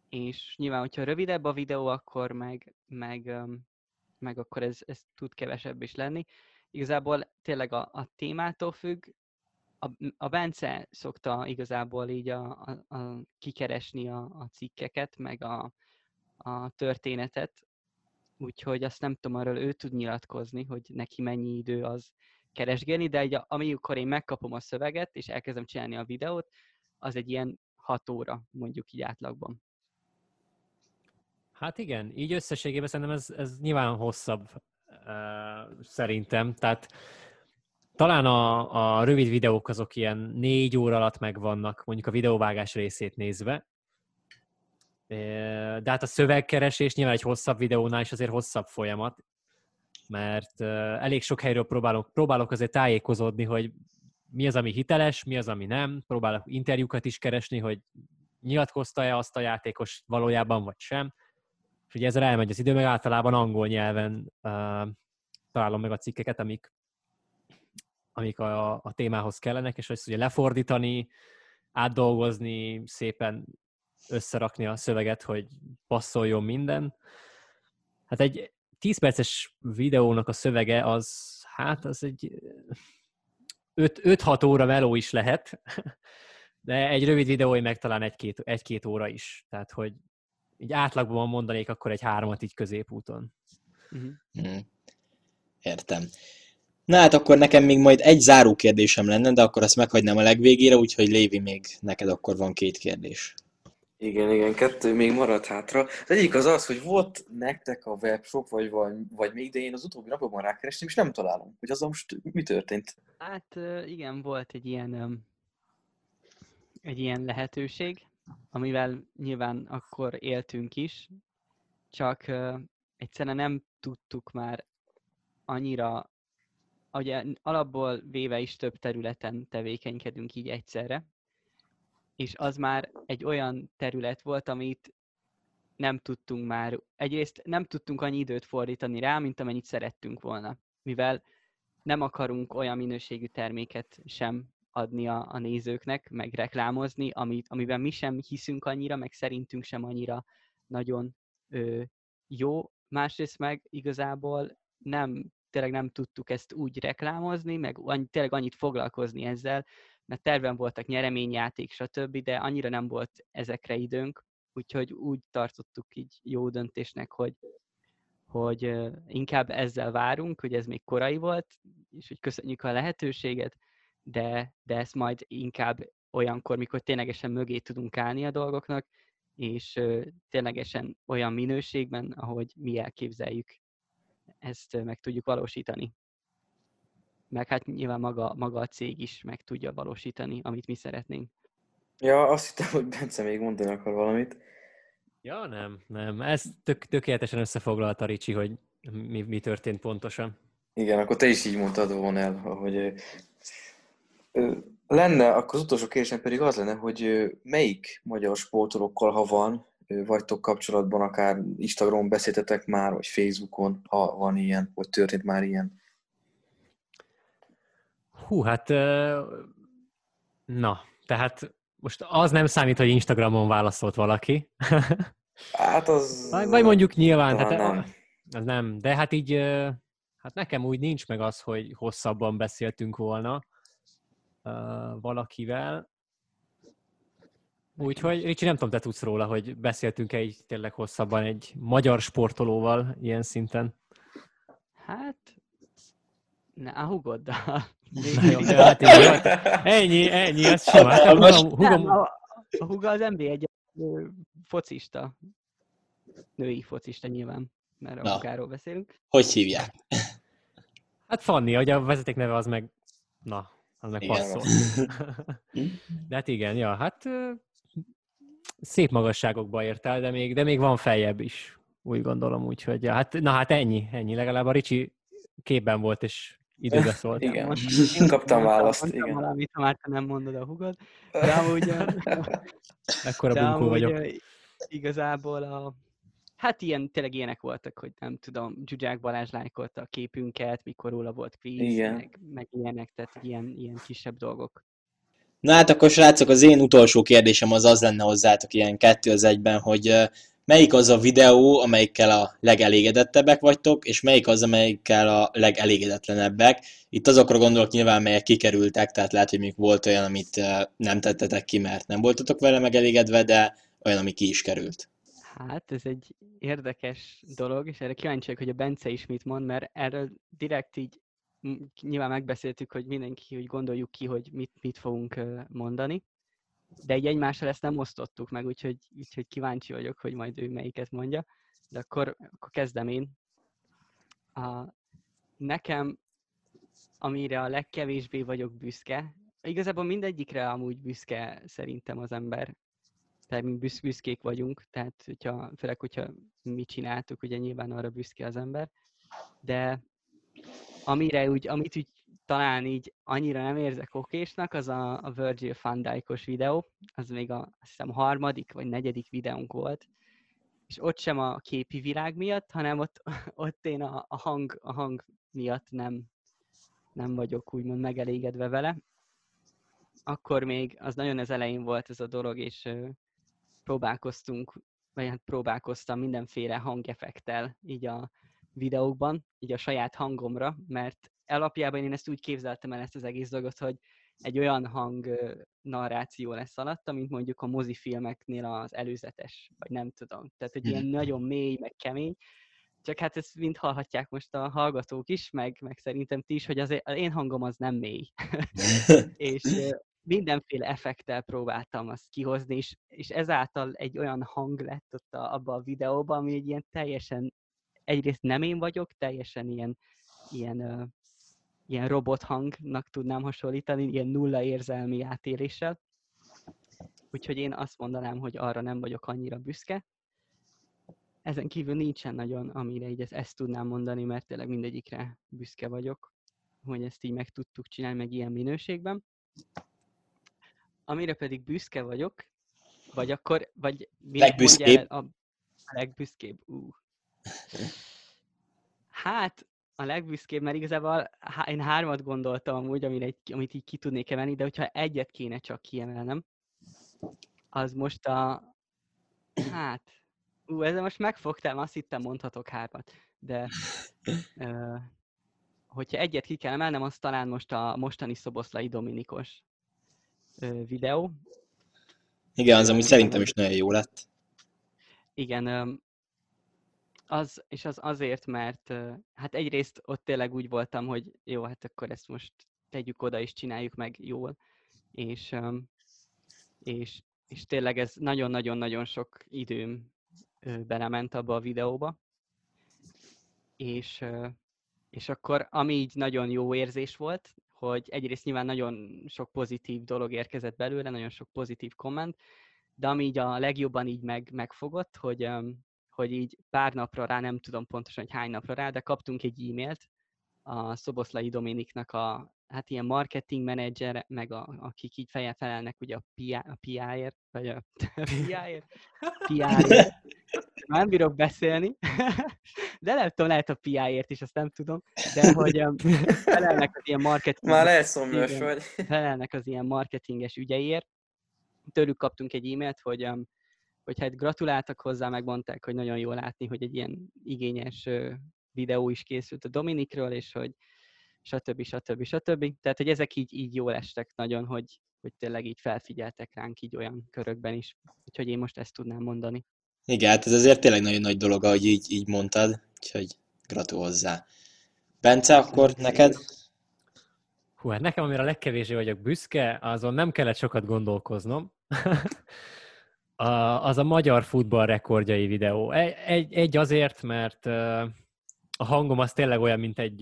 és nyilván, hogyha rövidebb a videó, akkor meg, meg, meg akkor ez, ez tud kevesebb is lenni. Igazából tényleg a, a témától függ, a, a Bence szokta igazából így a, a, a kikeresni a, a cikkeket, meg a, a történetet, úgyhogy azt nem tudom, arról ő tud nyilatkozni, hogy neki mennyi idő az keresgélni, de egy, amikor én megkapom a szöveget, és elkezdem csinálni a videót, az egy ilyen 6 óra, mondjuk így átlagban. Hát igen, így összességében szerintem ez, ez nyilván hosszabb uh, szerintem, tehát talán a, a rövid videók azok ilyen négy óra alatt megvannak, mondjuk a videóvágás részét nézve, de hát a szövegkeresés nyilván egy hosszabb videónál is azért hosszabb folyamat, mert elég sok helyről próbálok, próbálok azért tájékozódni, hogy mi az, ami hiteles, mi az, ami nem. Próbálok interjúkat is keresni, hogy nyilatkozta-e azt a játékos valójában, vagy sem. És ugye ezzel elmegy az idő, meg általában angol nyelven uh, találom meg a cikkeket, amik, amik a, a témához kellenek, és ezt ugye lefordítani, átdolgozni, szépen összerakni a szöveget, hogy passzoljon minden. Hát egy 10 perces videónak a szövege az, hát az egy 5-6 óra meló is lehet, de egy rövid videói meg talán egy-két, egy-két óra is. Tehát, hogy így átlagban mondanék akkor egy háromat így középúton. Uh-huh. Értem. Na hát akkor nekem még majd egy záró kérdésem lenne, de akkor azt meghagynám a legvégére, úgyhogy Lévi még neked akkor van két kérdés. Igen, igen, kettő még maradt hátra. Az egyik az az, hogy volt nektek a webshop, vagy, vagy, vagy még, de én az utóbbi napokban rákerestem, és nem találom, hogy az most mi történt. Hát igen, volt egy ilyen, egy ilyen lehetőség, amivel nyilván akkor éltünk is, csak egyszerűen nem tudtuk már annyira, ugye alapból véve is több területen tevékenykedünk így egyszerre, és az már egy olyan terület volt, amit nem tudtunk már, egyrészt nem tudtunk annyi időt fordítani rá, mint amennyit szerettünk volna, mivel nem akarunk olyan minőségű terméket sem adni a, a nézőknek, meg reklámozni, amit, amiben mi sem hiszünk annyira, meg szerintünk sem annyira nagyon ö, jó. Másrészt meg igazából nem, tényleg nem tudtuk ezt úgy reklámozni, meg annyi, tényleg annyit foglalkozni ezzel, mert terven voltak nyereményjáték, stb., de annyira nem volt ezekre időnk, úgyhogy úgy tartottuk így jó döntésnek, hogy, hogy inkább ezzel várunk, hogy ez még korai volt, és hogy köszönjük a lehetőséget, de, de ezt majd inkább olyankor, mikor ténylegesen mögé tudunk állni a dolgoknak, és ténylegesen olyan minőségben, ahogy mi elképzeljük, ezt meg tudjuk valósítani meg hát nyilván maga, maga a cég is meg tudja valósítani, amit mi szeretnénk. Ja, azt hittem, hogy Bence még mondani akar valamit. Ja, nem, nem. Ez tök, tökéletesen összefoglalta Ricsi, hogy mi, mi történt pontosan. Igen, akkor te is így mondtad volna el, hogy lenne, akkor az utolsó kérdésem pedig az lenne, hogy melyik magyar sportolókkal, ha van, vagytok kapcsolatban, akár Instagramon beszéltetek már, vagy Facebookon, ha van ilyen, vagy történt már ilyen? Hú, hát na, tehát most az nem számít, hogy Instagramon válaszolt valaki. Hát az... Vagy, mondjuk nyilván, tehát nem. az nem, de hát így, hát nekem úgy nincs meg az, hogy hosszabban beszéltünk volna valakivel. Úgyhogy, Ricsi, nem tudom, te tudsz róla, hogy beszéltünk-e így tényleg hosszabban egy magyar sportolóval ilyen szinten. Hát, ne, a hugoddal. Hát így, ennyi, ennyi, az simán. Hát a hugom, Nem, hugom, a, a huga az NBA egy focista. Női focista nyilván, mert a hugáról beszélünk. Hogy hívják? hát Fanni, hogy a vezeték neve az meg, na, az meg Igen. passzol. De hát igen, ja, hát szép magasságokba ért el, de még, de még van feljebb is, úgy gondolom, úgyhogy ja, hát, na hát ennyi, ennyi, legalább a Ricsi képben volt, és időbe szólt. Igen, Most- én kaptam választ, mondtam igen. valamit, ha már te nem mondod a hugod. De amúgy, Ekkora de bunkó amúgy vagyok. igazából a, hát ilyen, tényleg ilyenek voltak, hogy nem tudom, Zsuzsák Balázs lájkolta a képünket, mikor róla volt kvíz, meg, meg ilyenek, tehát ilyen, ilyen kisebb dolgok. Na hát akkor srácok, az én utolsó kérdésem az az lenne hozzátok ilyen kettő az egyben, hogy melyik az a videó, amelyikkel a legelégedettebbek vagytok, és melyik az, amelyikkel a legelégedetlenebbek. Itt azokra gondolok nyilván, melyek kikerültek, tehát lehet, hogy még volt olyan, amit nem tettetek ki, mert nem voltatok vele megelégedve, de olyan, ami ki is került. Hát ez egy érdekes dolog, és erre kíváncsi vagyok, hogy a Bence is mit mond, mert erről direkt így nyilván megbeszéltük, hogy mindenki, hogy gondoljuk ki, hogy mit, mit fogunk mondani, de így egymással ezt nem osztottuk meg, úgyhogy, úgyhogy kíváncsi vagyok, hogy majd ő melyiket mondja, de akkor, akkor kezdem én. A, nekem, amire a legkevésbé vagyok büszke, igazából mindegyikre amúgy büszke szerintem az ember, tehát mi büsz, büszkék vagyunk, tehát hogyha, főleg, hogyha mi csináltuk, ugye nyilván arra büszke az ember, de amire úgy, amit úgy talán így annyira nem érzek okésnak, az a, a Virgil van Dijk-os videó, az még a, azt hiszem, harmadik vagy negyedik videónk volt, és ott sem a képi világ miatt, hanem ott, ott én a, a, hang, a hang miatt nem, nem vagyok úgymond megelégedve vele. Akkor még az nagyon az elején volt ez a dolog, és ö, próbálkoztunk, vagy hát próbálkoztam mindenféle hangeffektel így a videókban, így a saját hangomra, mert alapjában én ezt úgy képzeltem el ezt az egész dolgot, hogy egy olyan hang narráció lesz alatta, mint mondjuk a mozifilmeknél az előzetes, vagy nem tudom. Tehát, hogy ilyen nagyon mély, meg kemény. Csak hát ezt mind hallhatják most a hallgatók is, meg, meg szerintem ti is, hogy az, én hangom az nem mély. és mindenféle effektel próbáltam azt kihozni, és, és ezáltal egy olyan hang lett ott a, abban a videóban, ami egy ilyen teljesen, egyrészt nem én vagyok, teljesen ilyen, ilyen, ilyen robothangnak tudnám hasonlítani, ilyen nulla érzelmi átéléssel. Úgyhogy én azt mondanám, hogy arra nem vagyok annyira büszke. Ezen kívül nincsen nagyon, amire így ezt, ezt tudnám mondani, mert tényleg mindegyikre büszke vagyok, hogy ezt így meg tudtuk csinálni, meg ilyen minőségben. Amire pedig büszke vagyok, vagy akkor, vagy Legbüszkébb. a, a legbüszkébb? Ú. Hát, a legbüszkébb, mert igazából én hármat gondoltam amúgy, amire egy, amit így ki tudnék emelni, de hogyha egyet kéne csak kiemelnem, az most a... Hát... Ú, ezzel most megfogtál, azt hittem mondhatok hármat, de... Ö, hogyha egyet ki kell emelnem, az talán most a mostani Szoboszlai Dominikos ö, videó. Igen, az amúgy szerintem is nagyon jó lett. Igen, az, és az azért, mert hát egyrészt ott tényleg úgy voltam, hogy jó, hát akkor ezt most tegyük oda és csináljuk meg jól, és, és, és tényleg ez nagyon-nagyon-nagyon sok időm belement abba a videóba, és, és akkor ami így nagyon jó érzés volt, hogy egyrészt nyilván nagyon sok pozitív dolog érkezett belőle, nagyon sok pozitív komment, de ami így a legjobban így meg, megfogott, hogy, hogy így pár napra rá, nem tudom pontosan, hogy hány napra rá, de kaptunk egy e-mailt a Szoboszlai Dominiknak a hát ilyen marketing menedzser, meg a, akik így feje felelnek ugye a PR, a PR-ért, vagy a PR-ért, PR-ért, már bírok beszélni, de nem tudom, lehet a PI-ért is, azt nem tudom, de hogy felelnek az ilyen marketing... Már elszomjas vagy. Felelnek az ilyen marketinges ügyeiért. Tőlük kaptunk egy e-mailt, hogy, hogy hát gratuláltak hozzá, megmondták, hogy nagyon jó látni, hogy egy ilyen igényes videó is készült a Dominikről, és hogy stb. stb. stb. Tehát, hogy ezek így, így jól estek nagyon, hogy, hogy tényleg így felfigyeltek ránk így olyan körökben is. Úgyhogy én most ezt tudnám mondani. Igen, hát ez azért tényleg nagyon nagy dolog, ahogy így, így mondtad, úgyhogy gratul hozzá. Bence, akkor neked? Hú, hát nekem, amire a legkevésbé vagyok büszke, azon nem kellett sokat gondolkoznom. a, az a magyar futball rekordjai videó. Egy, egy, egy azért, mert a hangom az tényleg olyan, mint egy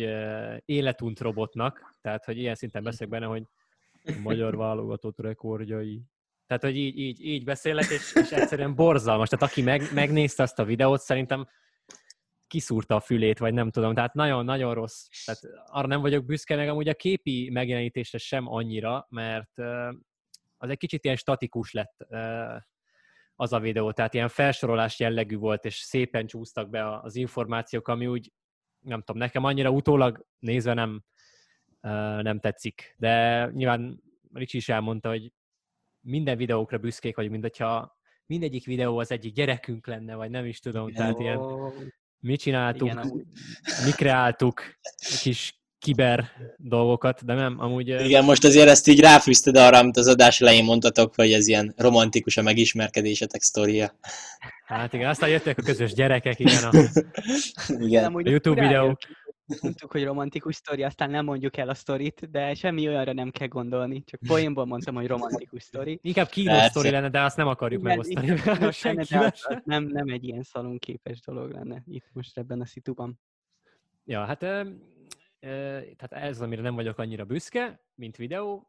életunt robotnak, tehát, hogy ilyen szinten beszélek benne, hogy magyar válogatott rekordjai. Tehát, hogy így, így, így beszélek, és, és egyszerűen borzalmas. Tehát aki meg, megnézte azt a videót, szerintem kiszúrta a fülét, vagy nem tudom. Tehát nagyon-nagyon rossz. Tehát arra nem vagyok büszke, meg amúgy a képi megjelenítésre sem annyira, mert az egy kicsit ilyen statikus lett az a videó. Tehát ilyen felsorolás jellegű volt, és szépen csúsztak be az információk, ami úgy, nem tudom, nekem annyira utólag nézve nem, nem tetszik. De nyilván Ricsi is elmondta, hogy minden videókra büszkék vagyunk, mint hogyha mindegyik videó az egyik gyerekünk lenne, vagy nem is tudom, Igen, tehát ilyen mi csináltuk, Igen, mi kreáltuk kis kiber dolgokat, de nem, amúgy... Igen, most azért ezt így ráfűzted arra, amit az adás elején mondtatok, hogy ez ilyen romantikus a megismerkedésetek sztoria. Hát igen, aztán jöttek a közös gyerekek, igen, a, igen. a YouTube videók mondtuk, hogy romantikus sztori, aztán nem mondjuk el a sztorit, de semmi olyanra nem kell gondolni. Csak poénból mondtam, hogy romantikus sztori. Inkább kínos sztori lenne, de azt nem akarjuk igen, megosztani. Igen, lenne, de nem, nem egy ilyen szalonképes dolog lenne itt most ebben a szituban. Ja, hát tehát ez, amire nem vagyok annyira büszke, mint videó.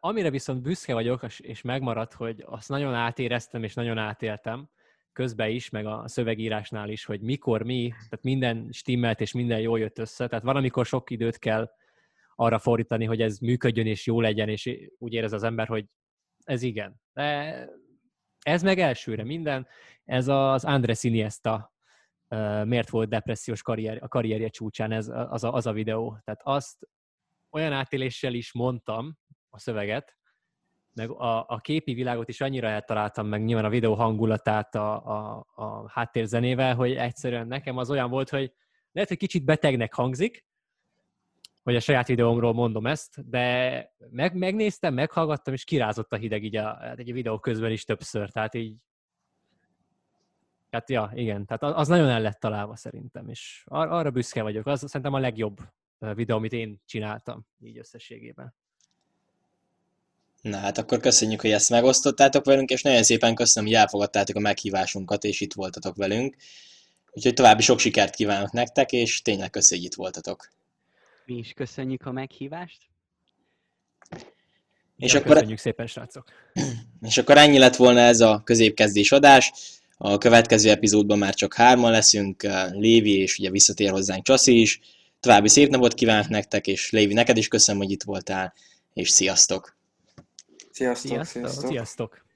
Amire viszont büszke vagyok, és megmaradt, hogy azt nagyon átéreztem, és nagyon átéltem, közben is, meg a szövegírásnál is, hogy mikor mi, tehát minden stimmelt és minden jól jött össze, tehát valamikor sok időt kell arra fordítani, hogy ez működjön és jó legyen, és úgy érez az ember, hogy ez igen. De ez meg elsőre minden. Ez az Andres Iniesta miért volt depressziós karrier, a karrierje csúcsán, ez az a, az a videó. Tehát azt olyan átéléssel is mondtam a szöveget, meg a, a képi világot is annyira eltaláltam, meg nyilván a videó hangulatát a, a, a háttérzenével, hogy egyszerűen nekem az olyan volt, hogy lehet, hogy kicsit betegnek hangzik, hogy a saját videómról mondom ezt, de meg, megnéztem, meghallgattam, és kirázott a hideg így a, hát egy videó közben is többször, tehát így Hát ja, igen, tehát az nagyon el lett találva szerintem, és ar- arra büszke vagyok. Az szerintem a legjobb videó, amit én csináltam így összességében. Na hát akkor köszönjük, hogy ezt megosztottátok velünk, és nagyon szépen köszönöm, hogy elfogadtátok a meghívásunkat, és itt voltatok velünk. Úgyhogy további sok sikert kívánok nektek, és tényleg köszönjük, hogy itt voltatok. Mi is köszönjük a meghívást. És ja, akkor... Köszönjük szépen, srácok. És akkor ennyi lett volna ez a középkezdés adás. A következő epizódban már csak hárman leszünk, Lévi, és ugye visszatér hozzánk Csaszi is. További szép napot kívánok nektek, és Lévi, neked is köszönöm, hogy itt voltál, és sziasztok! Sziasztok! Sziasztok! sziasztok.